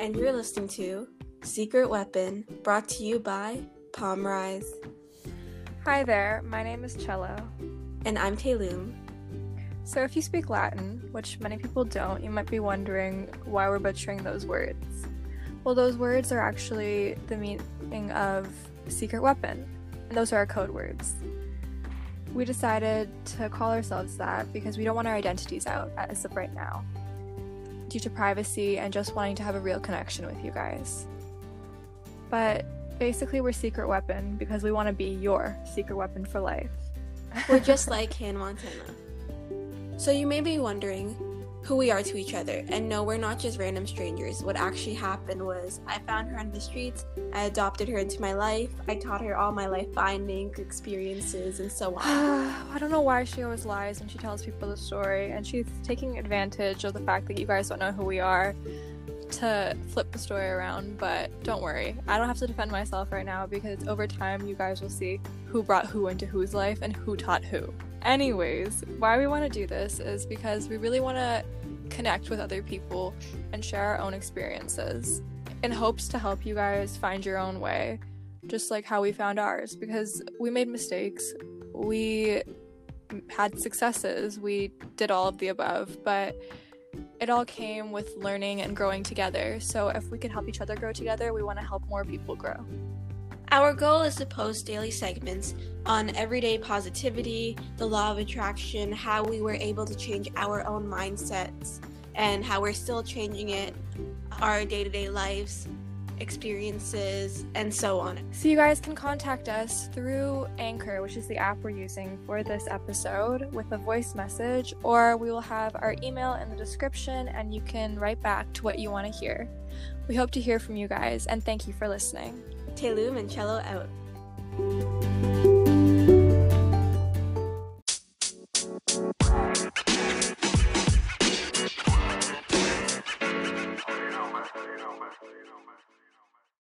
and you're listening to Secret Weapon, brought to you by Pom Rise. Hi there, my name is Cello. And I'm Taylum. So, if you speak Latin, which many people don't, you might be wondering why we're butchering those words. Well, those words are actually the meaning of secret weapon, and those are our code words. We decided to call ourselves that because we don't want our identities out as of right now, due to privacy and just wanting to have a real connection with you guys. But basically, we're secret weapon because we want to be your secret weapon for life. We're just like Hannah Montana. So you may be wondering who we are to each other, and no, we're not just random strangers. What actually happened was I found her on the streets, I adopted her into my life, I taught her all my life finding experiences, and so on. I don't know why she always lies when she tells people the story, and she's taking advantage of the fact that you guys don't know who we are to flip the story around, but don't worry. I don't have to defend myself right now because over time you guys will see who brought who into whose life and who taught who. Anyways, why we want to do this is because we really want to connect with other people and share our own experiences in hopes to help you guys find your own way, just like how we found ours. Because we made mistakes, we had successes, we did all of the above, but it all came with learning and growing together. So if we can help each other grow together, we want to help more people grow. Our goal is to post daily segments on everyday positivity, the law of attraction, how we were able to change our own mindsets, and how we're still changing it, our day to day lives, experiences, and so on. So, you guys can contact us through Anchor, which is the app we're using for this episode, with a voice message, or we will have our email in the description and you can write back to what you want to hear. We hope to hear from you guys, and thank you for listening. Taylum and Cello out.